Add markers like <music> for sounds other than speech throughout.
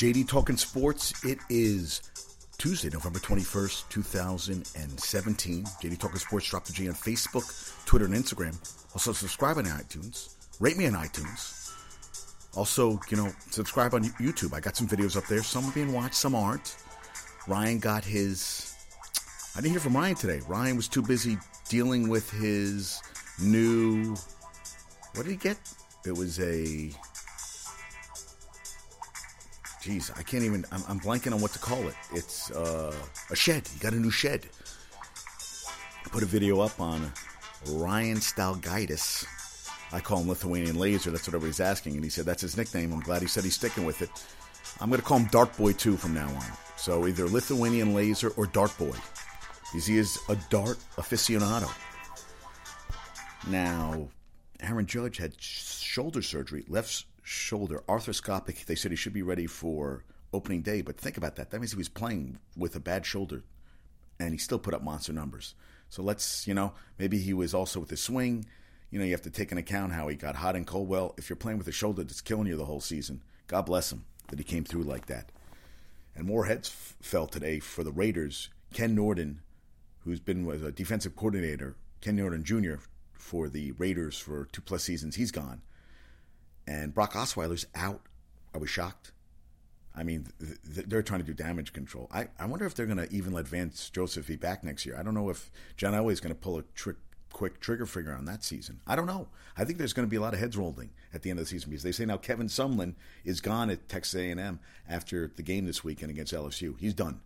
JD Talking Sports. It is Tuesday, November 21st, 2017. JD Talking Sports. Drop the G on Facebook, Twitter, and Instagram. Also, subscribe on iTunes. Rate me on iTunes. Also, you know, subscribe on YouTube. I got some videos up there. Some are being watched, some aren't. Ryan got his. I didn't hear from Ryan today. Ryan was too busy dealing with his new. What did he get? It was a. Jeez, I can't even. I'm, I'm blanking on what to call it. It's uh, a shed. He got a new shed. I put a video up on Ryan Stalgaitis. I call him Lithuanian Laser. That's what everybody's asking. And he said that's his nickname. I'm glad he said he's sticking with it. I'm going to call him Dart Boy 2 from now on. So either Lithuanian Laser or Dart Boy. Because he is a dart aficionado. Now, Aaron Judge had shoulder surgery, left shoulder, arthroscopic. They said he should be ready for opening day. But think about that. That means he was playing with a bad shoulder and he still put up monster numbers. So let's, you know, maybe he was also with his swing. You know, you have to take into account how he got hot and cold. Well, if you're playing with a shoulder that's killing you the whole season, God bless him that he came through like that. And more heads f- fell today for the Raiders. Ken Norton, who's been was a defensive coordinator, Ken Norton Jr. for the Raiders for two plus seasons, he's gone. And Brock Osweiler's out. Are we shocked? I mean, th- they're trying to do damage control. I, I wonder if they're going to even let Vance Joseph be back next year. I don't know if John Elway is going to pull a quick trigger finger on that season. I don't know. I think there's going to be a lot of heads rolling at the end of the season because they say now Kevin Sumlin is gone at Texas A&M after the game this weekend against LSU. He's done.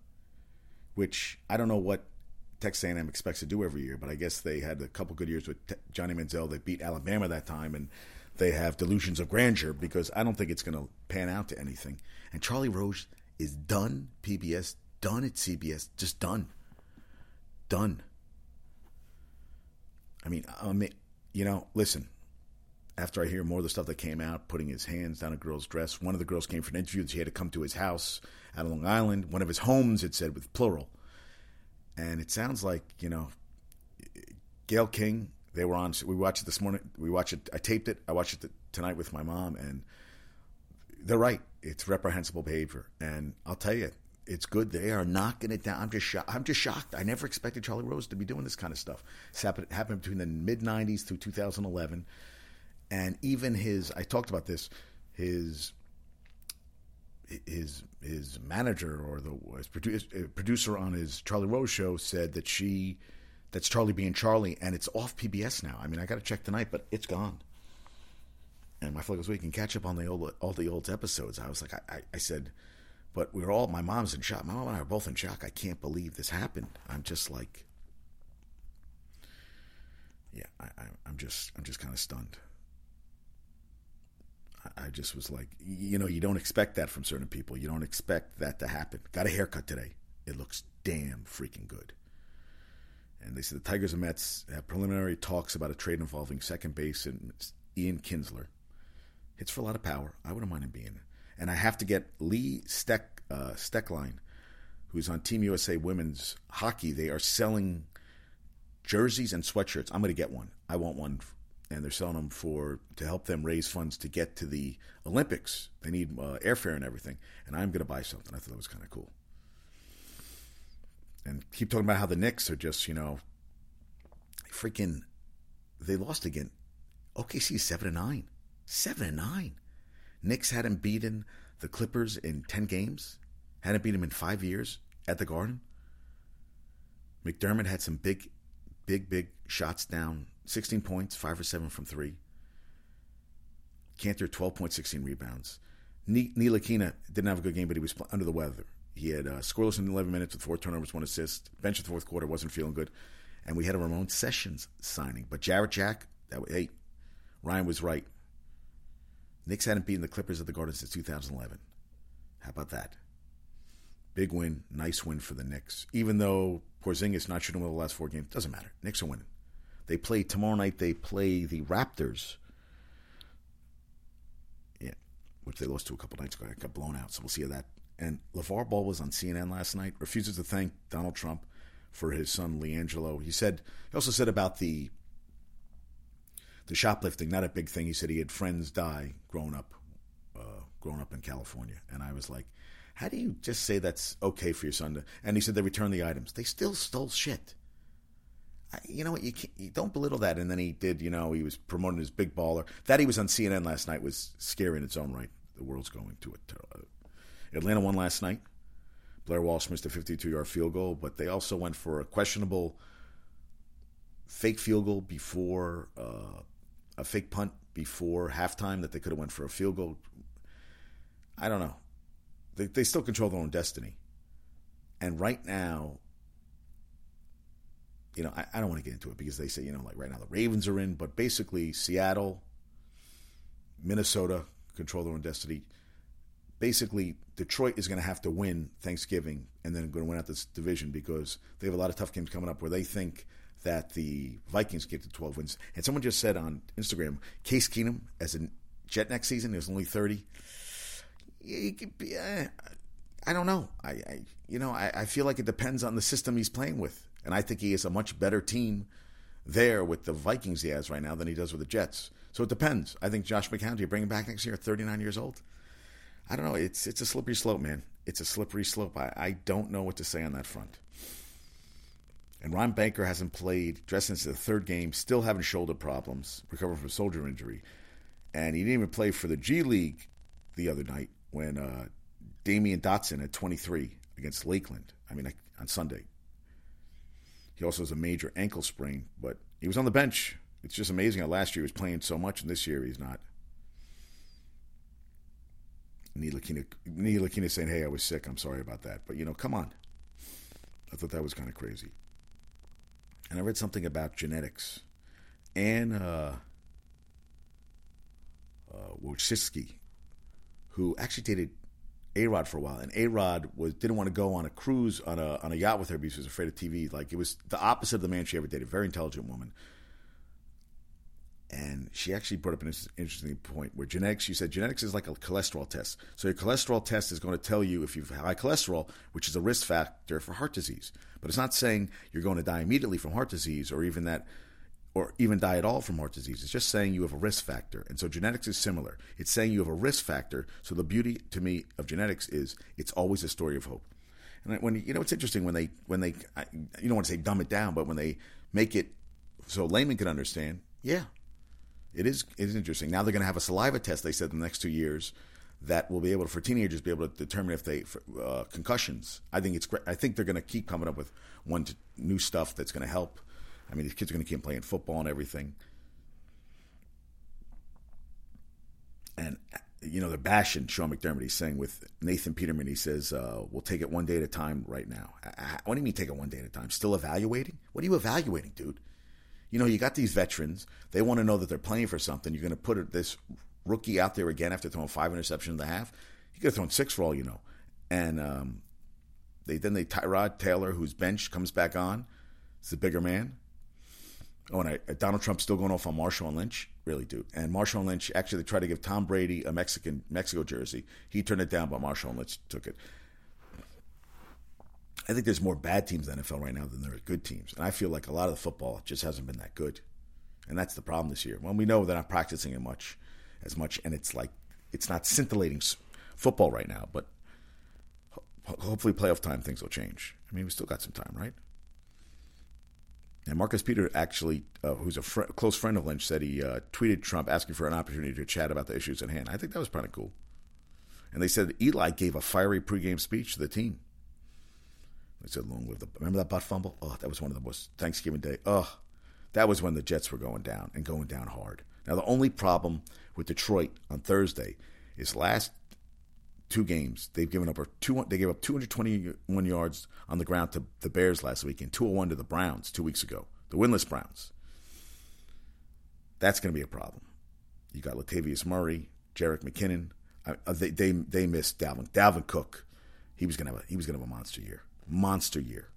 Which I don't know what Texas A&M expects to do every year, but I guess they had a couple good years with Johnny Manziel. They beat Alabama that time, and they have delusions of grandeur because I don't think it's going to pan out to anything. And Charlie Rose is done. PBS done at CBS, just done, done. I mean, I mean, you know, listen. After I hear more of the stuff that came out, putting his hands down a girl's dress, one of the girls came for an interview. And she had to come to his house out Long Island. One of his homes, it said with plural, and it sounds like you know, Gail King. They were on. We watched it this morning. We watched it. I taped it. I watched it tonight with my mom, and they're right. It's reprehensible behavior, and I'll tell you, it's good. They are knocking it down. I'm just shocked. I'm just shocked. I never expected Charlie Rose to be doing this kind of stuff. It's happened, happened between the mid '90s through 2011, and even his. I talked about this. His his his manager or the his uh, producer on his Charlie Rose show said that she that's Charlie being Charlie, and it's off PBS now. I mean, I got to check tonight, but it's gone. And my flight goes, "We can catch up on the old all the old episodes." I was like, I, I, I said but we are all, my mom's in shock. My mom and I are both in shock. I can't believe this happened. I'm just like, yeah, I, I'm just, I'm just kind of stunned. I just was like, you know, you don't expect that from certain people. You don't expect that to happen. Got a haircut today. It looks damn freaking good. And they said the Tigers and Mets have preliminary talks about a trade involving second base and Ian Kinsler. Hits for a lot of power. I wouldn't mind him being and I have to get Lee Steck uh, Stecklein, who's on Team USA Women's Hockey. They are selling jerseys and sweatshirts. I'm going to get one. I want one, and they're selling them for to help them raise funds to get to the Olympics. They need uh, airfare and everything, and I'm going to buy something. I thought that was kind of cool. And keep talking about how the Knicks are just you know freaking. They lost again. OKC seven and nine, seven and nine. Knicks hadn't beaten the Clippers in 10 games, hadn't beaten them in five years at the Garden. McDermott had some big, big, big shots down 16 points, 5 or 7 from 3. Kanter, 12 points, 16 rebounds. Ntilikina didn't have a good game, but he was under the weather. He had uh, scoreless in 11 minutes with four turnovers, one assist. Bench in the fourth quarter, wasn't feeling good. And we had a Ramon Sessions signing. But Jarrett Jack, that was, hey, Ryan was right. Knicks hadn't beaten the Clippers at the Garden since 2011. How about that? Big win, nice win for the Knicks. Even though Porzingis not shooting well the last four games, doesn't matter. Knicks are winning. They play tomorrow night. They play the Raptors. Yeah, which they lost to a couple nights ago. I got blown out, so we'll see how that. And LaVar Ball was on CNN last night. Refuses to thank Donald Trump for his son LiAngelo. He said he also said about the the shoplifting, not a big thing. He said he had friends die growing up, uh, growing up in California, and I was like, "How do you just say that's okay for your son to?" And he said they returned the items. They still stole shit. I, you know what? You, you don't belittle that. And then he did. You know, he was promoting his big baller. That he was on CNN last night was scary in its own right. The world's going to a, Uh, Atlanta won last night. Blair Walsh missed a 52-yard field goal, but they also went for a questionable fake field goal before uh, a fake punt before halftime that they could have went for a field goal. I don't know. They, they still control their own destiny. And right now, you know, I, I don't want to get into it because they say, you know, like right now the Ravens are in, but basically Seattle, Minnesota control their own destiny. Basically, Detroit is going to have to win Thanksgiving and then going to win out this division because they have a lot of tough games coming up where they think that the Vikings get to 12 wins. And someone just said on Instagram, Case Keenum as a Jet next season is only 30. Be, uh, I don't know. I, I you know I, I, feel like it depends on the system he's playing with, and I think he is a much better team there with the Vikings he has right now than he does with the Jets. So it depends. I think Josh McCown, do you bring him back next year at 39 years old? I don't know. It's it's a slippery slope, man. It's a slippery slope. I, I don't know what to say on that front. And Ron Baker hasn't played, dressed into the third game, still having shoulder problems, recovering from a shoulder injury. And he didn't even play for the G League the other night when uh, Damyean Dotson at 23 against Lakeland. I mean, on Sunday. He also has a major ankle sprain, but he was on the bench. It's just amazing how last year he was playing so much, and this year he's not. Ntilikina saying, hey, I was sick. I'm sorry about that. But, you know, come on. I thought that was kind of crazy and I read something about genetics. Anne uh, uh, Wojcicki, who actually dated A Rod for a while, and A Rod was didn't want to go on a cruise on a on a yacht with her because he was afraid of TV. Like it was the opposite of the man she ever dated. Very intelligent woman. And she actually brought up an interesting point where genetics, she said genetics is like a cholesterol test. So your cholesterol test is going to tell you if you have high cholesterol, which is a risk factor for heart disease. But it's not saying you're going to die immediately from heart disease or even that or even die at all from heart disease. It's just saying you have a risk factor. And so genetics is similar. It's saying you have a risk factor. So the beauty to me of genetics is it's always a story of hope. And when you know it's interesting when they when they you don't want to say dumb it down, but when they make it so layman can understand, yeah, it is it is interesting. Now they're going to have a saliva test. They said in the next two years that will be able to, for teenagers, be able to determine if they uh, concussions. I think it's great. I think they're going to keep coming up with one new stuff that's going to help. I mean, these kids are going to keep playing football and everything. And you know, they're bashing Sean McDermott. He's saying with Nathan Peterman, he says, uh, "We'll take it one day at a time right now." What do you mean take it one day at a time? Still evaluating? What are you evaluating, dude? You know, you got these veterans. They want to know that they're playing for something. You're going to put this rookie out there again after throwing five interceptions in the half. He could have thrown six for all you know. And um, they then they Tyrod Taylor, who's bench, comes back on. It's a bigger man. Oh, and I, Donald Trump's still going off on Marshawn Lynch, really, dude. And Marshawn Lynch actually they tried to give Tom Brady a Mexican Mexico jersey. He turned it down, but Marshawn Lynch took it. I think there's more bad teams in the NFL right now than there are good teams, and I feel like a lot of the football just hasn't been that good, and that's the problem this year. Well, we know they're not practicing it much, as much, and it's like it's not scintillating football right now. But ho- hopefully, playoff time things will change. I mean, we still got some time, right? And Marcus Peter, actually, uh, who's a fr- close friend of Lynch, said he uh, tweeted Trump asking for an opportunity to chat about the issues at hand. I think that was kind of cool. And they said Eli gave a fiery pregame speech to the team. They said, "Long live the." Remember that butt fumble? Oh, that was one of the most Thanksgiving Day. Oh, that was when the Jets were going down and going down hard. Now the only problem with Detroit on Thursday is last two games they've given up two they gave up 221 yards on the ground to the Bears last week and 201 to the Browns two weeks ago the winless Browns that's going to be a problem you got Latavius Murray Jerick McKinnon uh, they they they missed Dalvin Dalvin Cook he was going to have a, he was going to have a monster year monster year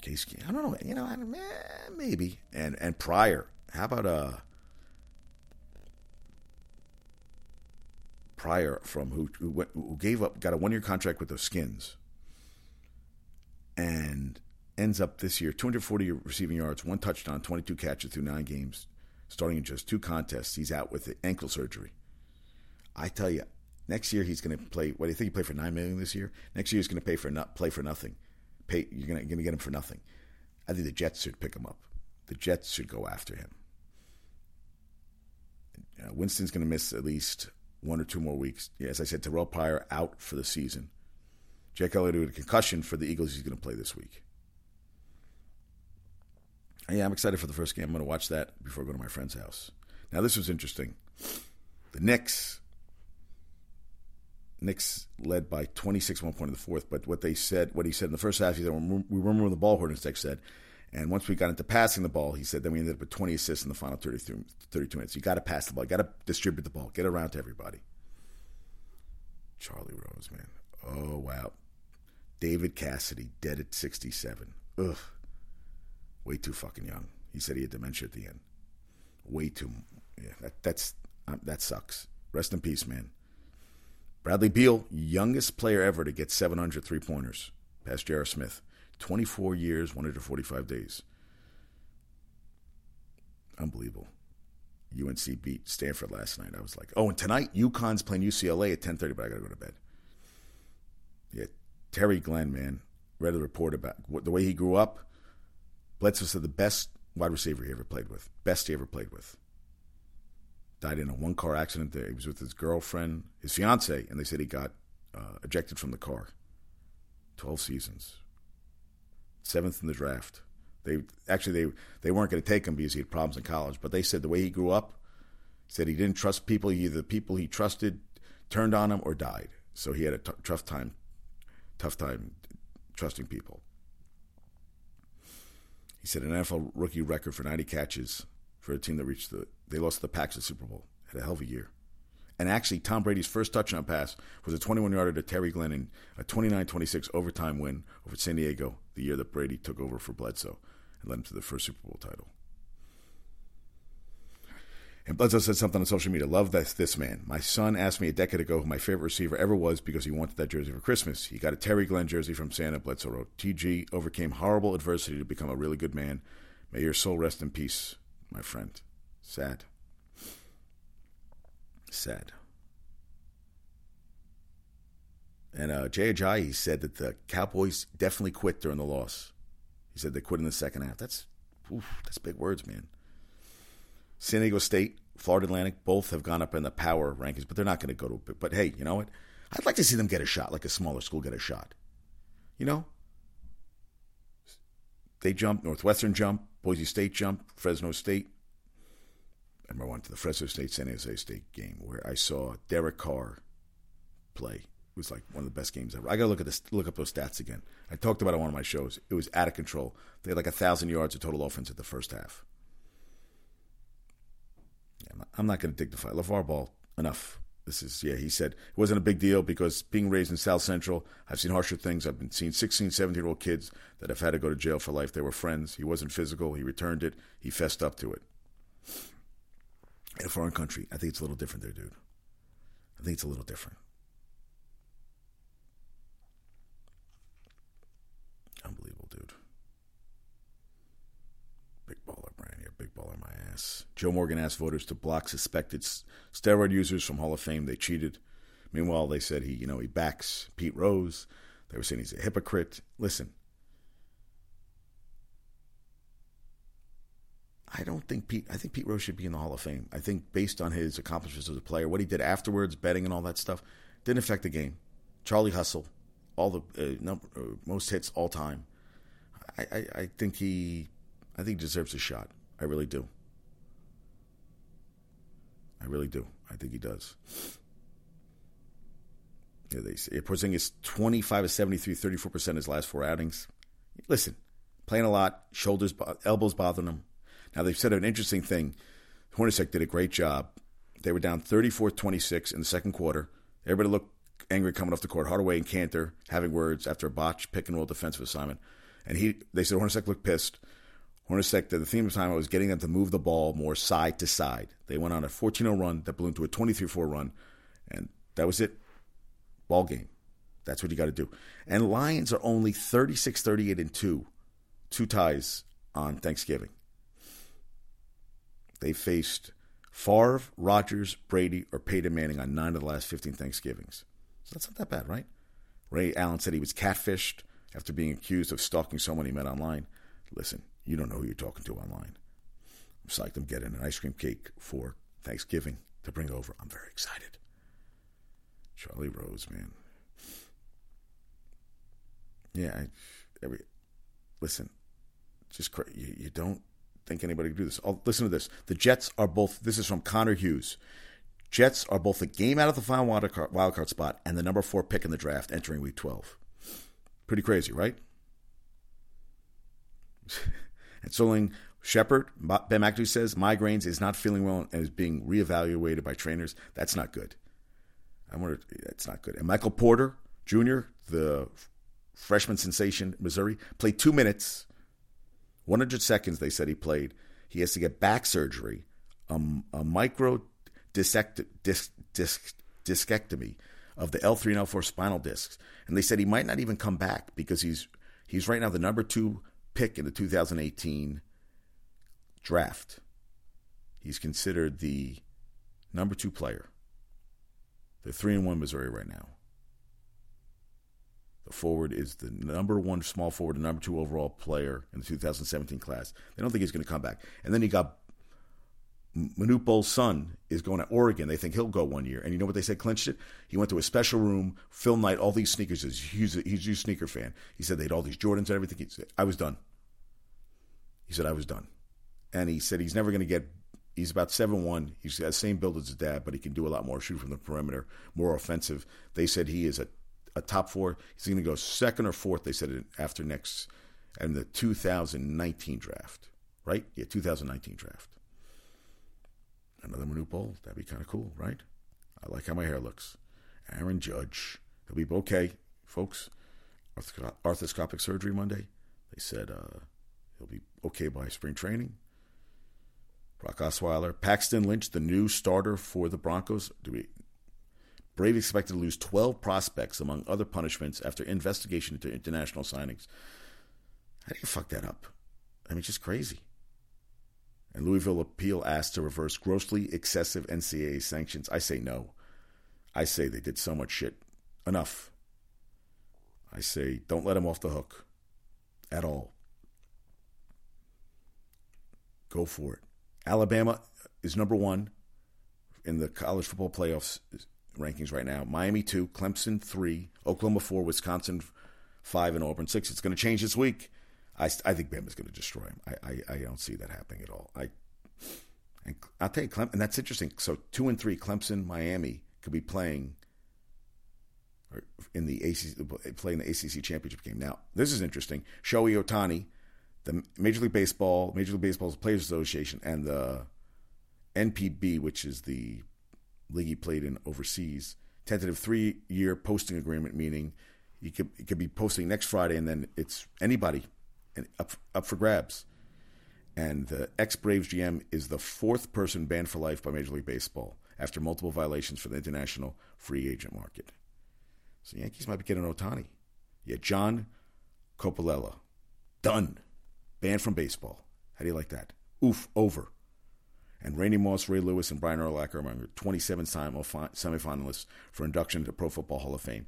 Case I don't know you know maybe and and Pryor how about uh Pryor from who who, went, who gave up got a one year contract with the Skins and ends up this year 240 receiving yards, one touchdown, 22 catches through nine games, starting in just two contests. He's out with the ankle surgery. I tell you, next year he's going to play. What do you think he played for nine million this year? Next year he's going to pay for not play for nothing. Pay you're going to get him for nothing. I think the Jets should pick him up. The Jets should go after him. Uh, Winston's going to miss at least one or two more weeks. Yeah, as I said, Terrell Pryor out for the season. Jake Elliott with a concussion for the Eagles. He's going to play this week. Yeah, I'm excited for the first game. I'm going to watch that before I go to my friend's house. Now, this was interesting. The Knicks, Knicks led by 26 one point in the fourth. But what they said, what he said in the first half, he said, "We remember the ball." Hornacek said, and once we got into passing the ball, he said, then we ended up with 20 assists in the final 32, 32 minutes. You got to pass the ball. You got to distribute the ball. Get around to everybody. Charlie Rose, man. Oh, wow. David Cassidy, dead at 67. Ugh. Way too fucking young. He said he had dementia at the end. Way too. Yeah, that, that's um, that sucks. Rest in peace, man. Bradley Beal, youngest player ever to get 700 three pointers, past J.R. Smith. 24 years, 145 days. Unbelievable. UNC beat Stanford last night. I was like, oh, and tonight UConn's playing UCLA at 10:30, but I got to go to bed. Yeah, Terry Glenn, man, read a report about the way he grew up. Bledsoe said the best wide receiver he ever played with, best he ever played with. Died in a one-car accident. There, he was with his girlfriend, his fiance, and they said he got uh, ejected from the car. Twelve seasons seventh in the draft. They actually they they weren't going to take him because he had problems in college, but they said the way he grew up, said he didn't trust people. Either the people he trusted turned on him or died. So he had a t- tough time, tough time trusting people. He said an NFL rookie record for 90 catches for a team that reached the they lost the Packers Super Bowl. Had a hell of a year. And actually, Tom Brady's first touchdown pass was a 21 yarder to Terry Glenn in a 29 26 overtime win over San Diego the year that Brady took over for Bledsoe and led him to the first Super Bowl title. And Bledsoe said something on social media. Love this, this man. My son asked me a decade ago who my favorite receiver ever was because he wanted that jersey for Christmas. He got a Terry Glenn jersey from Santa. Bledsoe wrote, TG overcame horrible adversity to become a really good man. May your soul rest in peace, my friend. Sad Sad. And uh, Jay Ajayi said that the Cowboys definitely quit during the loss. He said they quit in the second half. That's oof, that's big words, man. San Diego State, Florida Atlantic, both have gone up in the power rankings, but they're not going to go to. But hey, you know what? I'd like to see them get a shot, like a smaller school get a shot. You know, they jump, Northwestern jump, Boise State jump, Fresno State I remember I went to the Fresno State San Jose State game where I saw Derek Carr play. It was like one of the best games ever. I got to look at this, look up those stats again. I talked about it on one of my shows. It was out of control. They had like a thousand yards of total offense at the first half. Yeah, I'm not, going to dignify LaVar Ball enough. This is yeah. He said it wasn't a big deal because being raised in South Central, I've seen harsher things. I've been seeing 16, 17 year old kids that have had to go to jail for life. They were friends. He wasn't physical. He returned it. He fessed up to it in a foreign country. I think it's a little different there, dude. I think it's a little different. Unbelievable, dude. Big baller brand here, big baller my ass. Joe Morgan asked voters to block suspected steroid users from Hall of Fame. They cheated. Meanwhile, they said he, you know, he backs Pete Rose. They were saying he's a hypocrite. Listen, I don't think Pete. I think Pete Rose should be in the Hall of Fame. I think based on his accomplishments as a player, what he did afterwards, betting and all that stuff, didn't affect the game. Charlie Hustle, all the uh, number, uh, most hits all time. I, I, I think he, I think he deserves a shot. I really do. I really do. I think he does. Yeah, they say Porzingis 25 of 73, 34% his last four outings. Listen, playing a lot, shoulders, elbows bothering him now, they've said an interesting thing. Hornacek did a great job. They were down 34 26 in the second quarter. Everybody looked angry coming off the court. Hardaway and Kanter having words after a botch pick and roll defensive assignment. And he, they said Hornacek looked pissed. Hornacek, the theme of the time was getting them to move the ball more side to side. They went on a 14 0 run that blew into a 23 4 run. And that was it. Ball game. That's what you got to do. And Lions are only 36 38 and 2, two ties on Thanksgiving. They faced Favre, Rodgers, Brady, or Peyton Manning on nine of the last 15 Thanksgivings. So that's not that bad, right? Ray Allen said he was catfished after being accused of stalking someone he met online. Listen, you don't know who you're talking to online. I'm psyched I'm getting an ice cream cake for Thanksgiving to bring over. I'm very excited. Charlie Rose, man. Yeah, I, every listen, just cra- you, you don't think anybody could do this. Oh, listen to this. The Jets are both. This is from Connor Hughes. Jets are both a game out of the final wildcard, wildcard spot and the number four pick in the draft entering Week 12. Pretty crazy, right? <laughs> and Sterling Shepard, Ben McAdoo says migraines is not feeling well and is being reevaluated by trainers. That's not good. I wonder. That's not good. And Michael Porter Jr., the freshman sensation, Missouri, played two minutes, 100 seconds. They said he played. He has to get back surgery, a micro disect, disc, disc, discectomy of the L3 and L4 spinal discs, and they said he might not even come back because he's he's right now the number two pick in the 2018 draft. He's considered the number two player. They're three and one Missouri right now. The forward is the number one small forward, the number two overall player in the 2017 class. They don't think he's going to come back. And then you got Manute Bol's son is going to Oregon. They think he'll go one year. And you know what they said clinched it? He went to a special room, film night, all these sneakers. He's a, he's a huge sneaker fan. He said they had all these Jordans and everything. He said, I was done. He said, I was done. And he said he's never going to get, he's about 7 1. He's got the same build as his dad, but he can do a lot more, shoot from the perimeter, more offensive. They said he is a, a top four. He's going to go second or fourth, they said, after next, and the 2019 draft, right? Yeah, 2019 draft another Manute Bol. That'd be kind of cool, right? I like how my hair looks. Aaron Judge. He'll be okay, folks. Arthroscopic surgery Monday. They said uh, he'll be okay by spring training. Brock Osweiler. Paxton Lynch, the new starter for the Broncos. Do we? Brave expected to lose 12 prospects, among other punishments, after investigation into international signings. How do you fuck that up? I mean, just crazy and Louisville appeal asked to reverse grossly excessive NCAA sanctions. I say no. I say they did so much shit. Enough. I say don't let them off the hook at all. Go for it. Alabama is number one in the college football playoffs rankings right now. Miami two, Clemson three, Oklahoma four, Wisconsin five, and Auburn six. It's going to change this week. I, I think Bama's going to destroy him. I, I, I, don't see that happening at all. I and I'll tell you, Clem, and that's interesting. So two and three, Clemson, Miami could be playing in the ACC, playing the ACC championship game. Now this is interesting. Shohei Ohtani, the Major League Baseball, Major League Baseball Players Association, and the NPB, which is the league he played in overseas, tentative three-year posting agreement, meaning he could could be posting next Friday, and then it's anybody up up for grabs. And the ex Braves GM is the fourth person banned for life by Major League Baseball after multiple violations for the international free agent market. So Yankees might be getting Ohtani. Yeah, John Coppolella, done, banned from baseball. How do you like that? Oof, over. And Randy Moss, Ray Lewis, and Brian Urlacher among 27 semifinalists for induction to Pro Football Hall of Fame.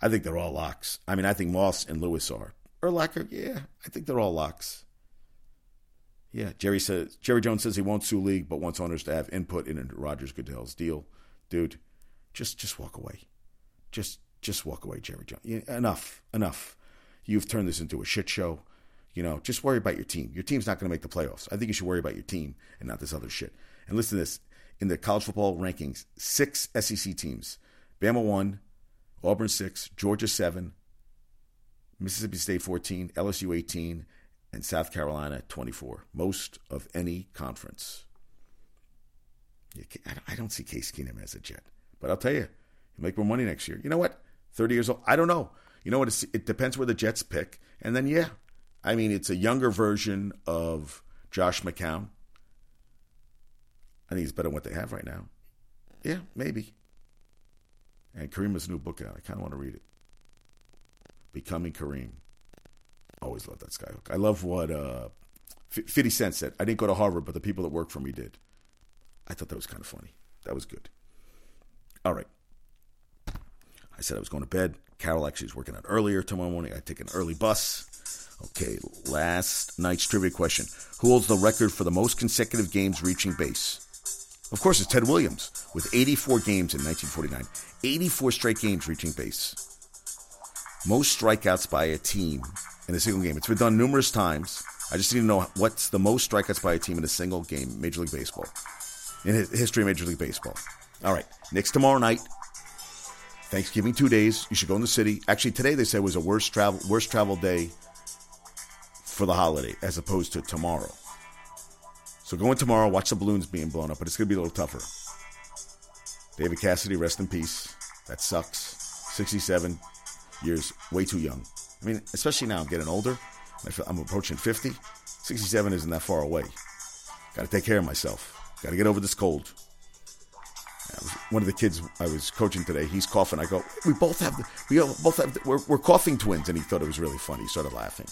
I think they're all locks. I mean, I think Moss and Lewis are. Urlacher, yeah, I think they're all locks. Yeah, Jerry says Jerry Jones says he won't sue league, but wants owners to have input in Rogers Goodell's deal. Dude, just just walk away. Just just walk away, Jerry Jones. Yeah, enough, enough. You've turned this into a shit show. You know, just worry about your team. Your team's not going to make the playoffs. I think you should worry about your team and not this other shit. And listen to this: in the college football rankings, six SEC teams: Bama one, Auburn six, Georgia seven, Mississippi State 14, LSU 18, and South Carolina 24. Most of any conference. I don't see Case Keenum as a Jet, but I'll tell you, he'll make more money next year. You know what? 30 years old. I don't know. You know what? It depends where the Jets pick. And then, yeah, I mean, it's a younger version of Josh McCown. I think it's better than what they have right now. Yeah, maybe. And a new book out. I kind of want to read it. Becoming Kareem. Always love that skyhook. I love what uh, 50 Cent said. I didn't go to Harvard, but the people that worked for me did. I thought that was kind of funny. That was good. All right. I said I was going to bed. Carol actually is working out earlier tomorrow morning. I take an early bus. Okay, last night's trivia question. Who holds the record for the most consecutive games reaching base? Of course, it's Ted Williams with 84 games in 1949. 84 straight games reaching base. Most strikeouts by a team in a single game. It's been done numerous times. I just need to know what's the most strikeouts by a team in a single game, Major League Baseball, in history of Major League Baseball. All right, Knicks tomorrow night. Thanksgiving two days. You should go in the city. Actually, today they said was a worst travel worst travel day for the holiday as opposed to tomorrow. So go in tomorrow, watch the balloons being blown up, but it's going to be a little tougher. David Cassidy, rest in peace. That sucks. 67 years, way too young. I mean, especially now, I'm getting older. I'm approaching 50. 67 isn't that far away. Got to take care of myself. Got to get over this cold. one of the kids I was coaching today, he's coughing. I go, we both have, the, we both have, the, we're, we're coughing twins, and he thought it was really funny. He started laughing,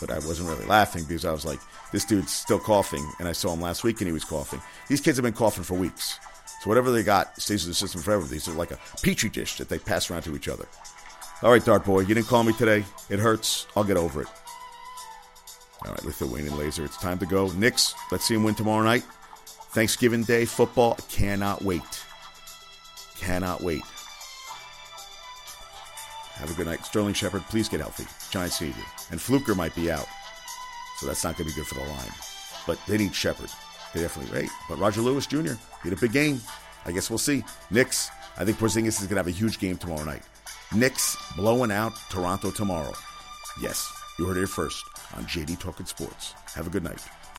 but I wasn't really laughing because I was like, this dude's still coughing, and I saw him last week and he was coughing. These kids have been coughing for weeks, so whatever they got stays in the system forever. These are like a petri dish that they pass around to each other. All right, Dart Boy, you didn't call me today. It hurts. I'll get over it. All right, Lithuanian Laser, it's time to go. Knicks, let's see him win tomorrow night. Thanksgiving Day football, cannot wait. Cannot wait. Have a good night. Sterling Shepard, please get healthy. Giants need you. And Fluker might be out. So that's not going to be good for the line. But they need Shepard. They definitely, right? But Roger Lewis Jr., he had a big game. I guess we'll see. Knicks, I think Porzingis is going to have a huge game tomorrow night. Knicks blowing out Toronto tomorrow. Yes, you heard it first on JD Talking Sports. Have a good night.